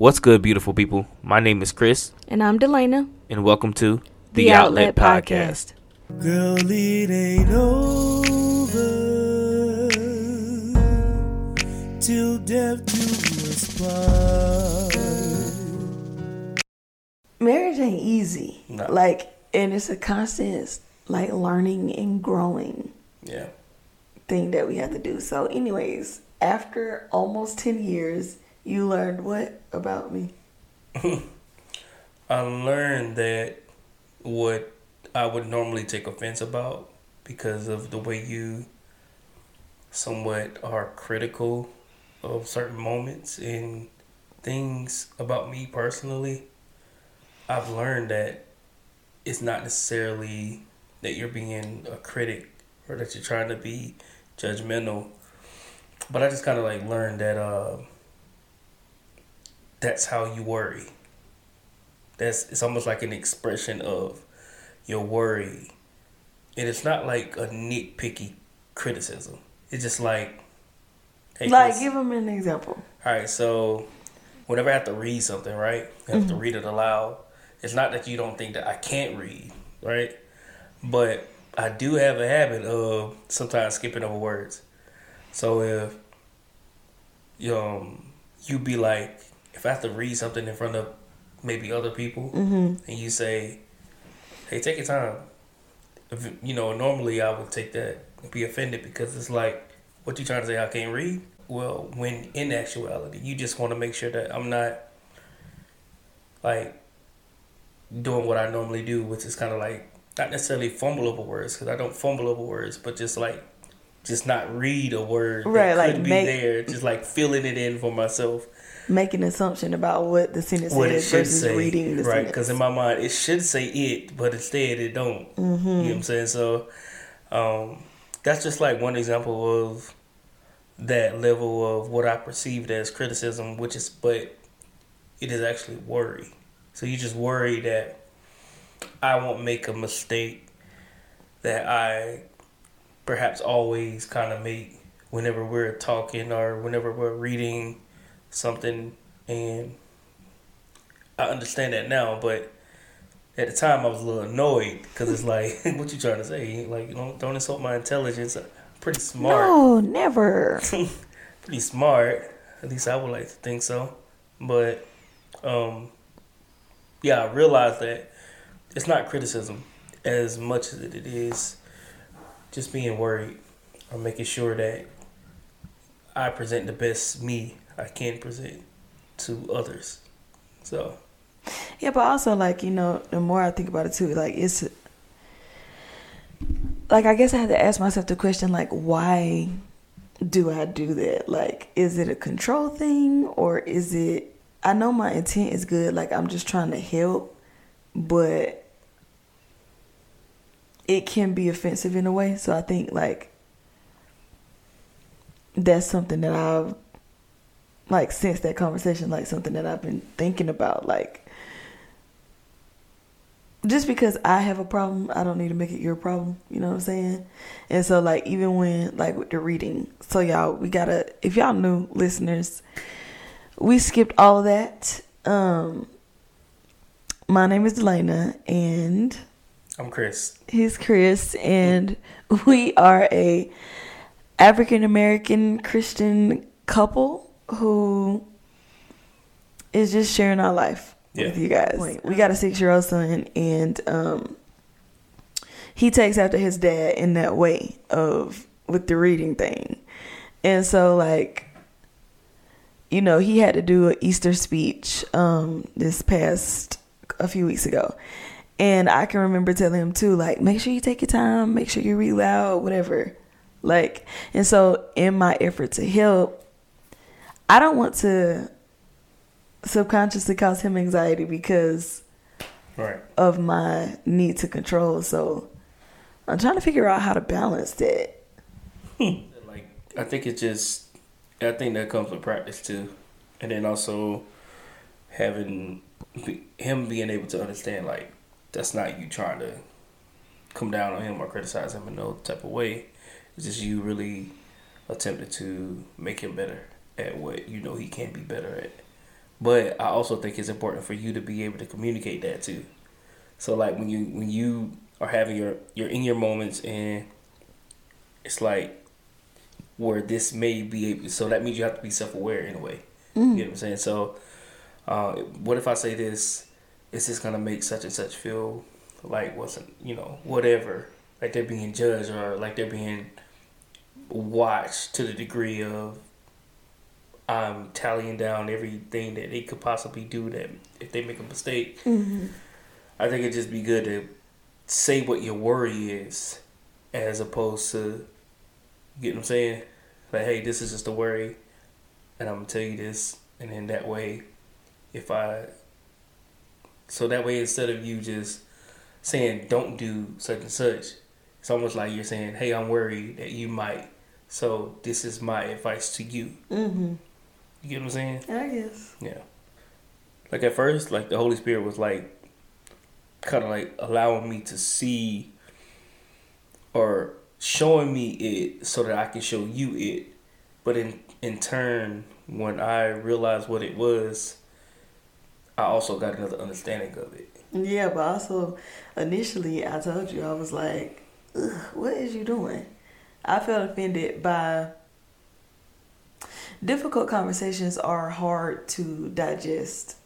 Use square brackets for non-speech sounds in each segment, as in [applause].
What's good, beautiful people? My name is Kris, And I'm Delana. and welcome to The Outlet Podcast. Girl, it ain't over till death do us part. marriage ain't easy. No. Like, and it's a constant, like, learning and growing Yeah. thing that we have to do. So, anyways, after almost 10 years, you learned what about me? [laughs] I learned that what I would normally take offense about because of the way you somewhat are critical of certain moments and things about me personally. I've learned that it's not necessarily that you're being a critic or that you're trying to be judgmental, but I just kind of like learned that uh, that's how you worry. That's it's almost like an expression of your worry. And it's not like a nitpicky criticism. It's just like hey, like, give them an example. all right so whenever i have to read something right? I have to read it aloud. It's not that you don't think that i can't read right? But i do have a habit of sometimes skipping over words. So if you um you be like if i have to read something in front of maybe other people mm-hmm. and you say hey take your time. If, you know normally i would take that and be offended because it's like what you trying to say i can't read? Well when in actuality you just want to make sure that i'm not like doing what i normally do which is kind of like not necessarily fumble over words because i don't fumble over words but just like just not read a word Right, that like make- there just like filling it in for myself Make an assumption about what the sentence what should versus say, reading the right? sentence. Because in my mind, it should say it, but instead it don't. Mm-hmm. You know what I'm saying? So, um, that's just like one example of that level of what I perceived as criticism, which is, but it is actually worry. So you just worry that I won't make a mistake that I perhaps always kind of make whenever we're talking or whenever we're reading something and I understand that now, but at the time I was a little annoyed because it's like, [laughs] what you trying to say? Like, don't don't insult my intelligence. I'm pretty smart, no, never. [laughs] pretty smart. At least I would like to think so. But, um, yeah, I realized that it's not criticism as much as it is just being worried or making sure that I present the best me I can present to others. So, Yeah, but also like you know, the more I think about it too, like it's like I guess I had to ask myself the question like, why do I do that? Like, is it a control thing or is it? I know my intent is good. Like I'm just trying to help, but it can be offensive in a way. So I think like that's something that I've like since that conversation, like something that I've been thinking about, like just because I have a problem, I don't need to make it your problem. You know what I'm saying? And so, like, even when, like, with the reading, so y'all, we gotta, if y'all new listeners, we skipped all of that. Um, my name is Delana, and I'm Kris. he's Kris, and we are a African American Christian couple who is just sharing our life with you guys. We got a six year old son, and um, he takes after his dad in that way of with the reading thing, and so like. You know, he had to do an Easter speech um, this past a few weeks ago. And I can remember telling him too, like, make sure you take your time, make sure you read loud, whatever. Like, and so in my effort to help, I don't want to subconsciously cause him anxiety because Right. of my need to control. So I'm trying to figure out how to balance that. Hmm. Like, I think it just, I think that comes with practice too. And then also having him being able to understand, like, that's not you trying to come down on him or criticize him in no type of way. It's just you really attempted to make him better at what you know he can be better at. but I also think it's important for you to be able to communicate that too. So like when you when you are having your you're in your moments and it's like where this may be able, so that means you have to be self aware in a way. You know what I'm saying? So uh, what if I say this? Is this gonna make such and such feel like wasn't you know whatever like they're being judged or like they're being watched to the degree of I'm tallying down everything that they could possibly do that if they make a mistake. I think it'd just be good to say what your worry is as opposed to you get what I'm saying? Like, hey, this is just a worry and I'm gonna tell you this and then that way if I so that way instead of you just saying don't do such and such, it's almost like you're saying, Hey, I'm worried that you might. So this is my advice to you. Mm-hmm. You get what I'm saying? I guess. Yeah. Like at first, like the Holy Spirit was like kind of like allowing me to see or showing me it so that I can show you it. But in in turn, when I realized what it was, I also got another understanding of it. Yeah, but also initially I told you I was like, Ugh, "What is you doing?" I felt offended by difficult conversations are hard to digest.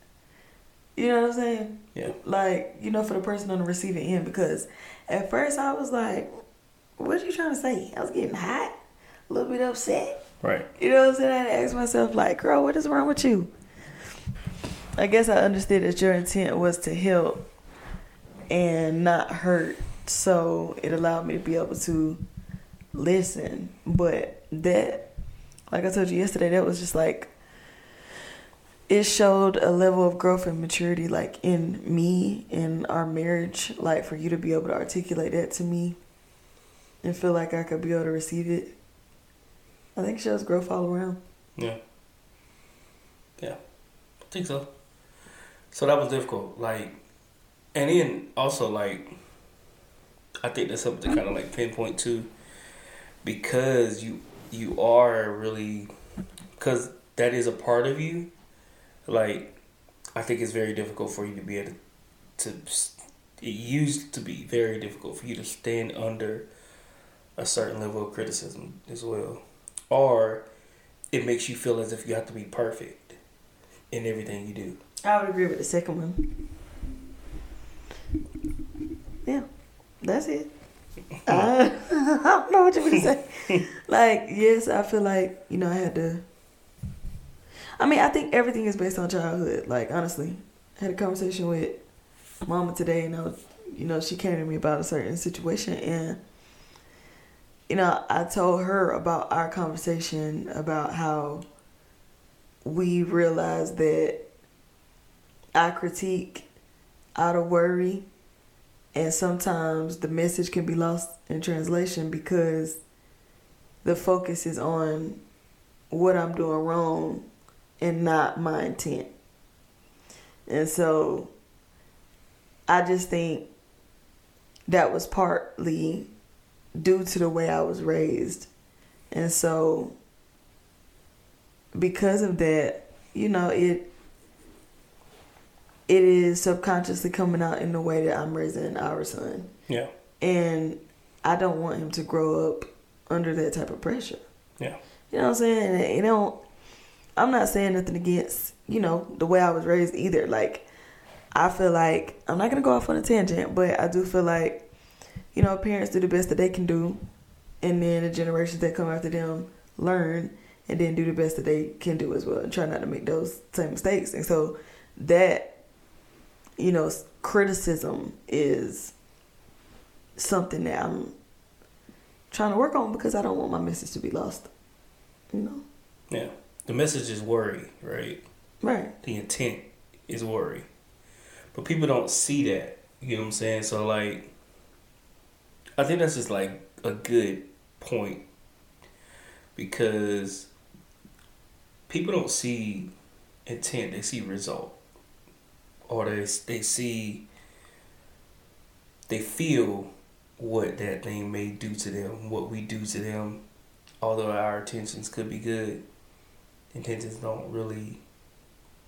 You know what I'm saying? Yeah. Like you know, for the person on the receiving end, because at first I was like, "What are you trying to say?" I was getting hot, a little bit upset. Right. You know what I'm saying? I had to ask myself, like, girl, what is wrong with you? I guess I understood that your intent was to help and not hurt. So it allowed me to be able to listen. But that, like I told you yesterday, that was just like, it showed a level of growth and maturity, like in me, in our marriage, like for you to be able to articulate that to me and feel like I could be able to receive it. I think shows growth all around. Yeah. Yeah. I think so. So that was difficult. Like, and then also, like, I think that's something to kind of like pinpoint too, because you you are really, because that is a part of you. Like, I think it's very difficult for you to be able to. It used to be very difficult for you to stand under a certain level of criticism as well, or it makes you feel as if you have to be perfect in everything you do. I would agree with the second one. Yeah, that's it. I, [laughs] I don't know what you would say. [laughs] like, yes, I feel like you know I had to. I mean, I think everything is based on childhood. Like, honestly, I had a conversation with mama today, and I was, you know, she came to me about a certain situation, and you know, I told her about our conversation about how we realized that I critique out of worry, and sometimes the message can be lost in translation because the focus is on what I'm doing wrong and not my intent. And so I just think that was partly due to the way I was raised. And so because of that, you know, it it is subconsciously coming out in the way that I'm raising our son. Yeah. And I don't want him to grow up under that type of pressure. Yeah. You know what I'm saying? And, you know, I'm not saying nothing against, you know, the way I was raised either. Like, I feel like, I'm not going to go off on a tangent, but I do feel like, you know, parents do the best that they can do. And then the generations that come after them learn and then do the best that they can do as well and try not to make those same mistakes. And so that, you know, criticism is something that I'm trying to work on because I don't want my message to be lost. You know? Yeah. The message is worry, right? Right. The intent is worry. But people don't see that. You know what I'm saying? So like I think that's just like a good point because people don't see intent, they see result. Or they they see they feel what that thing may do to them, what we do to them. Although our intentions could be good, intentions don't really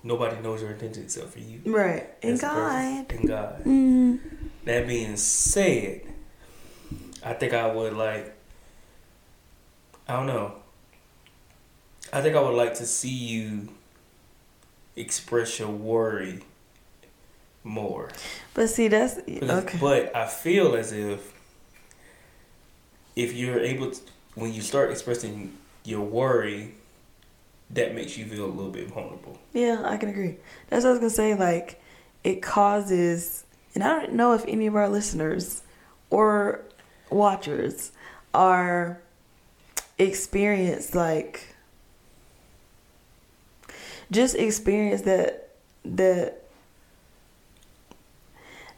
nobody knows your intentions except for you. Right. And That's the person. God. And God. Mm. That being said, I think I would like. I don't know. I think I would like to see you express your worry more. But see, that's okay. But I feel as if if you're able to, when you start expressing your worry, that makes you feel a little bit vulnerable. Yeah, I can agree. That's what I was gonna say. Like, it causes, and I don't know if any of our listeners or watchers are experienced like just experience that that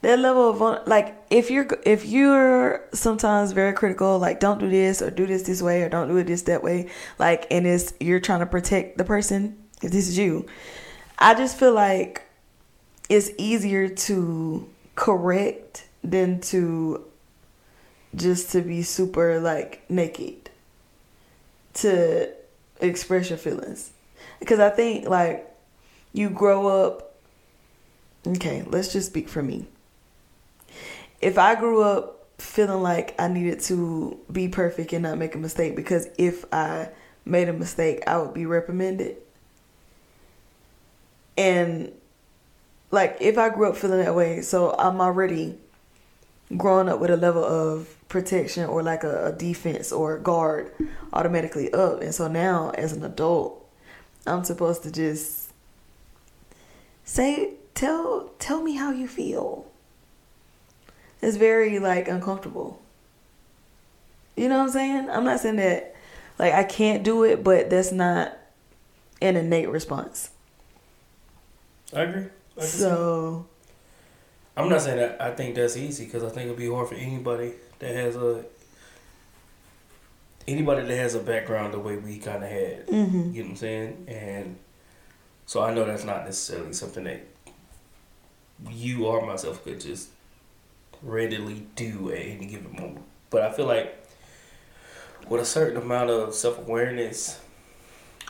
that level of like if you're if you're sometimes very critical like don't do this or do this this way or don't do it this that way like and it's you're trying to protect the person if this is you i just feel like it's easier to correct than to just to be super like naked to express your feelings. Because i think like you grow up okay let's just speak for me if I grew up feeling like I needed to be perfect and not make a mistake because if I made a mistake, I would be reprimanded. And like if I grew up feeling that way, so I'm already growing up with a level of protection or like a, a defense or guard automatically up. And so now as an adult, I'm supposed to just say tell tell me how you feel it's very like uncomfortable. You know what I'm saying? I'm not saying that like I can't do it, but that's not an innate response. I agree. I can see. So I'm not saying that I think that's easy because I think it'd be hard for anybody that has a anybody that has a background the way we kind of had. mhm. You know what I'm saying? And so I know that's not necessarily something that you or myself could just readily do at any given moment. But I feel like with a certain amount of self awareness,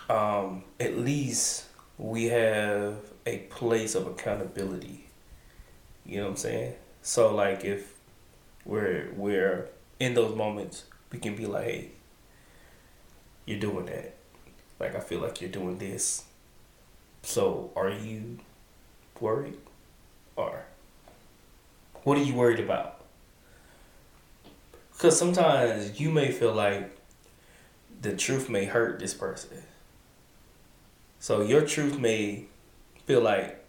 um, at least we have a place of accountability. You know what I'm saying? So like if we're we're in those moments, we can be like, hey, you're doing that. Like I feel like you're doing this. So are you worried? Or what are you worried about? Because sometimes you may feel like the truth may hurt this person. So your truth may feel like,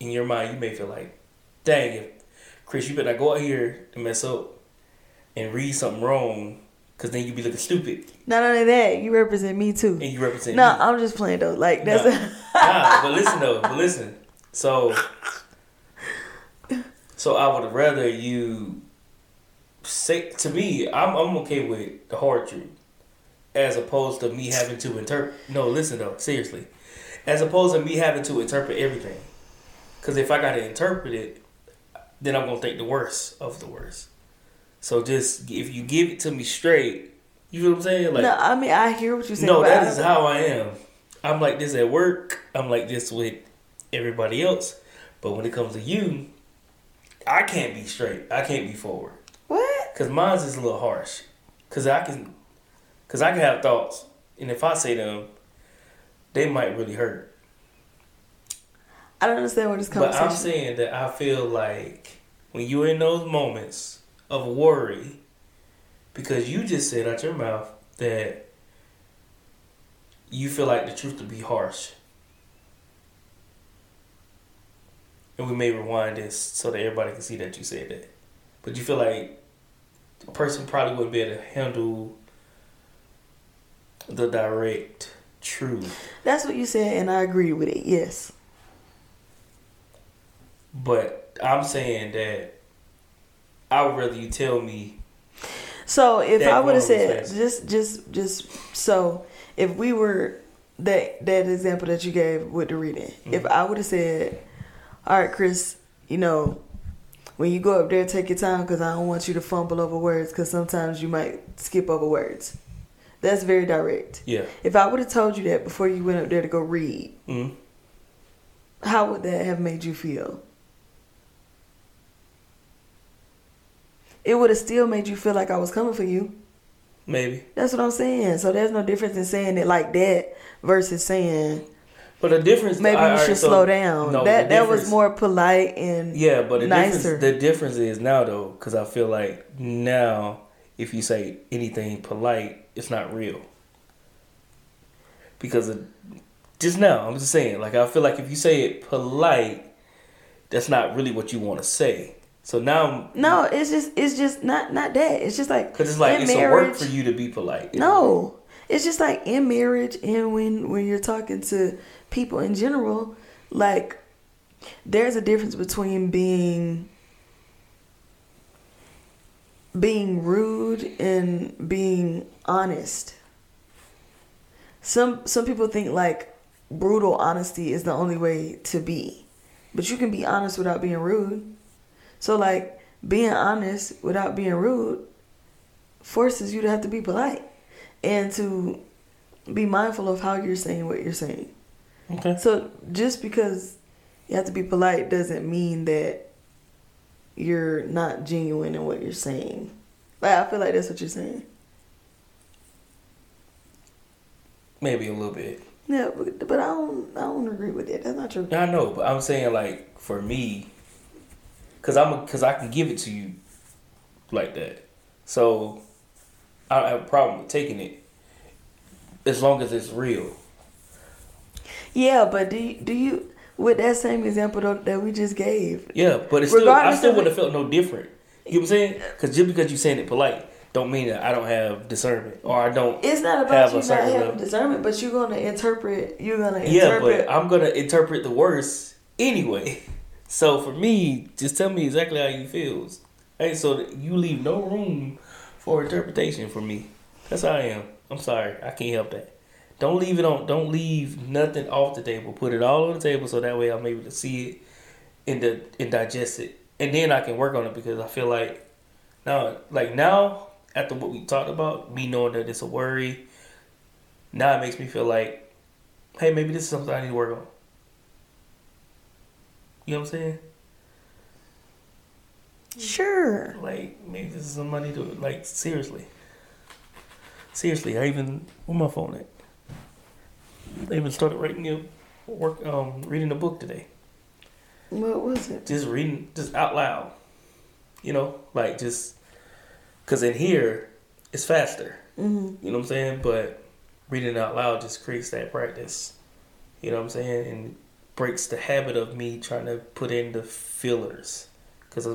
in your mind, you may feel like, dang, if Kris, you better not go out here and mess up and read something wrong, because then you'd be looking stupid not only that, you represent me too. and you represent No, me. I'm just playing though. Like that's nah, but listen though, but listen. So, so I would rather you say to me, I'm I'm okay with the hard truth, as opposed to me having to interpret. No, listen though, seriously, as opposed to me having to interpret everything, because if I got to interpret it, then I'm gonna think the worst of the worst. So just if you give it to me straight, you know what I'm saying? Like no. I mean, I hear what you're saying. no, that is I- how I am. I'm like this at work. I'm like this with everybody else. But when it comes to you, I can't be straight. I can't be forward. What? Cause mine's is a little harsh. Cause I can, cause I can have thoughts, and if I say them, they might really hurt. I don't understand what this But conversation. I'm saying that I feel like when you're in those moments of worry, because you just said out your mouth that you feel like the truth to be harsh. And we may rewind this so that everybody can see that you said that. But you feel like the person probably wouldn't be able to handle the direct truth. That's what you said, and I agree with it. Yes. But I'm saying that I would rather you tell me So if I would have said just just just so if we were that that example that you gave with the reading, Mm-hmm. if I would have said, "All right, Kris, you know, when you go up there, take your time because I don't want you to fumble over words because sometimes you might skip over words." That's very direct. Yeah. If I would have told you that before you went up there to go read, mm how would that have made you feel? It would have still made you feel like I was coming for you. Maybe. That's what I'm saying. So there's no difference in saying it like that versus saying But the difference maybe you right, should so- slow down. no, that that was more polite and Yeah, but the nicer. difference the difference is now though, because I feel like now if you say anything polite, it's not real. Because of, just now, I'm just saying, like I feel like if you say it polite, that's not really what you want to say. So now, No, it's just it's just not not that. It's just like because it's like it's a work for you to be polite. No, it's just like in marriage and when when you're talking to people in general, like there's a difference between being being rude and being honest. Some some people think like brutal honesty is the only way to be. But you can be honest without being rude. So like being honest without being rude forces you to have to be polite and to be mindful of how you're saying what you're saying. Okay. So just because you have to be polite doesn't mean that you're not genuine in what you're saying. Like I feel like that's what you're saying. Maybe a little bit. Yeah, but, but I don't I don't agree with that. That's not true. I know, but I'm saying like for me, cause I'm cause I can give it to you like that. So I don't have a problem with taking it as long as it's real. Yeah, but do you, do you with that same example though, that we just gave? Yeah, but it's still I still would it- have felt no different. You know what I'm saying? Because just because you're saying it polite, don't mean that I don't have discernment or I don't. It's not about Have a you not having level. discernment, but you're gonna interpret. You're gonna Yeah, interpret. but I'm gonna interpret the worst anyway. [laughs] So for me, just tell me exactly how you feels. Hey, so you leave no room for interpretation for me. That's how I am. I'm sorry, I can't help that. Don't leave it on. Don't leave nothing off the table. Put it all on the table so that way I'm able to see it and the and digest it, and then I can work on it because I feel like now, like now after what we talked about, me knowing that it's a worry, now it makes me feel like hey, maybe this is something I need to work on. You know what I'm saying? sure. Like maybe this is something I need to like seriously. Seriously, I even where my phone at? I even started writing a work um reading a book today. What was it? Just reading just out loud. You know, like just cuz in here it's faster. hmm You know what I'm saying? But reading out loud just creates that practice. You know what I'm saying? And breaks the habit of me trying to put in the fillers. Because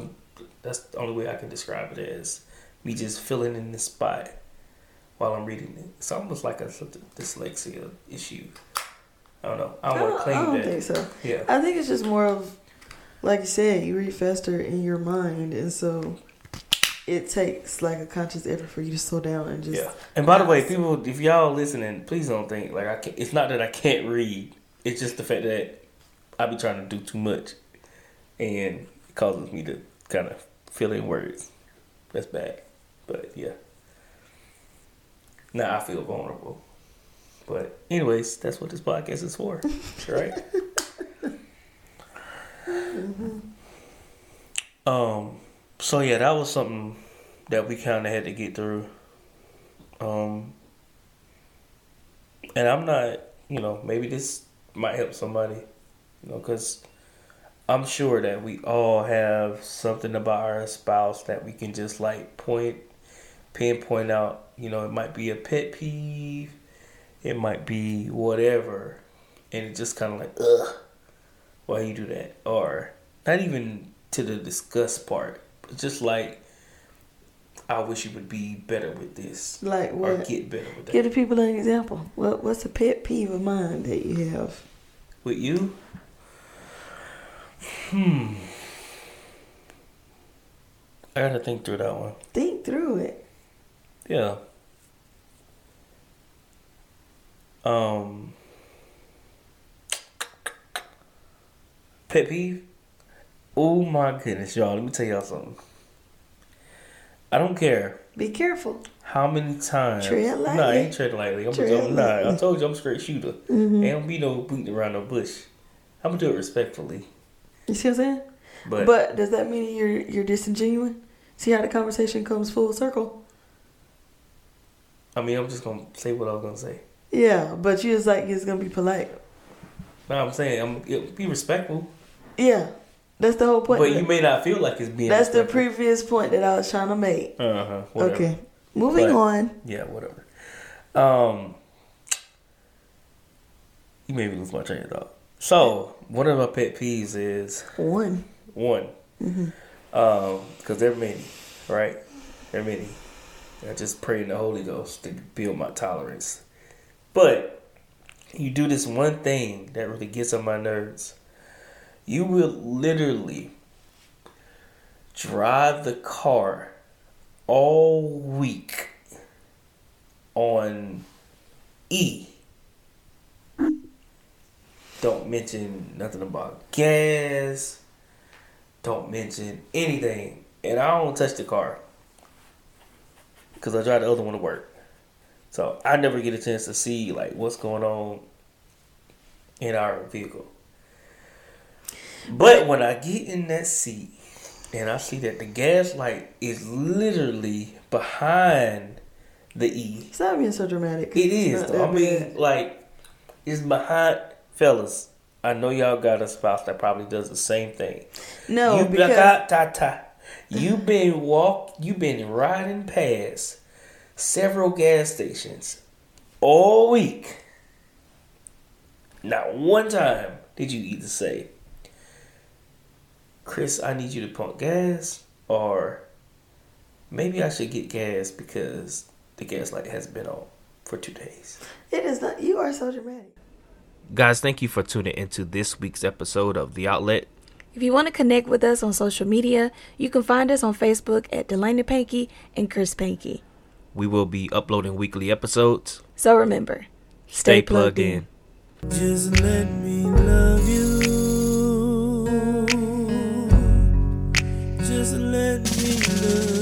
that's the only way I can describe it as me just filling in the spot while I'm reading it. It's almost like a dyslexia issue. I don't know. I I don't want don't, oh, to claim I don't that. think so. Yeah. I think it's just more of, like you said, you read faster in your mind, and so it takes like a conscious effort for you to slow down and just. Yeah. And by the way, people, if y'all listening, please don't think like I can't. It's not that I can't read. It's just the fact that I be trying to do too much, and it causes me to kind of fill in words. That's bad. But yeah. Now I feel vulnerable. But anyways, that's what this podcast is for, [laughs] right? Um. So yeah, that was something that we kind of had to get through. Um, and I'm not, you know, maybe this might help somebody, you know, because I'm sure that we all have something about our spouse that we can just like point, pinpoint out. You know, it might be a pet peeve, it might be whatever, and it just kind of like, ugh, why you do that? Or not even to the disgust part, but just like, I wish you would be better with this Like or get better with that. Give the people an example. What What's a pet peeve of mine that you have? With you? Hmm. I gotta think through that one. Think through it. Yeah. Um. Pet peeve? Oh my goodness, y'all. Let me tell y'all something. I don't care Be careful. how many times. Tread No, I ain't tread lightly. I'm, Tread I'm, nah, I told you I'm a straight shooter. Mhm. Ain't don't be no beating around no bush. I'm gonna do it respectfully, You see what I'm saying? but, But, does that mean you're you're disingenuous? See how the conversation comes full circle? I mean, I'm just gonna say what I was gonna say. Yeah, but you just like it's gonna be polite. No, I'm saying I'm be respectful, Yeah, that's the whole point. but you may not feel like it's being. that's the previous point that I was trying to make. Uh huh. Okay, moving But- on. Yeah, whatever. Um, you made me lose my train of thought. So one of my pet peeves is One. one, Mhm. um, because there are many, right? There are many. I just pray in the Holy Ghost to build my tolerance. But you do this one thing that really gets on my nerves. You will literally drive the car all week on E. Don't mention nothing about gas. Don't mention anything. And I don't touch the car. Because I drive the other one to work. So I never get a chance to see like what's going on in our vehicle. But when I get in that seat and I see that the gas light is literally behind the E, Stop being so dramatic. it is. It's Though. not I mean, bad. like, it's behind fellas. I know y'all got a spouse that probably does the same thing. no, you because ah, ta, ta, ta. You been walk. You've been riding past several gas stations all week. Not one time did you either say, "Kris, I need you to pump gas," or maybe I should get gas because the gas light has been on for two days. it is not. You are so dramatic. Guys, thank you for tuning into this week's episode of The Outlet. If you want to connect with us on social media, you can find us on Facebook at Delana Panky and Kris Panky. We will be uploading weekly episodes. So remember, Stay plugged in. Just let me love you. Just let me love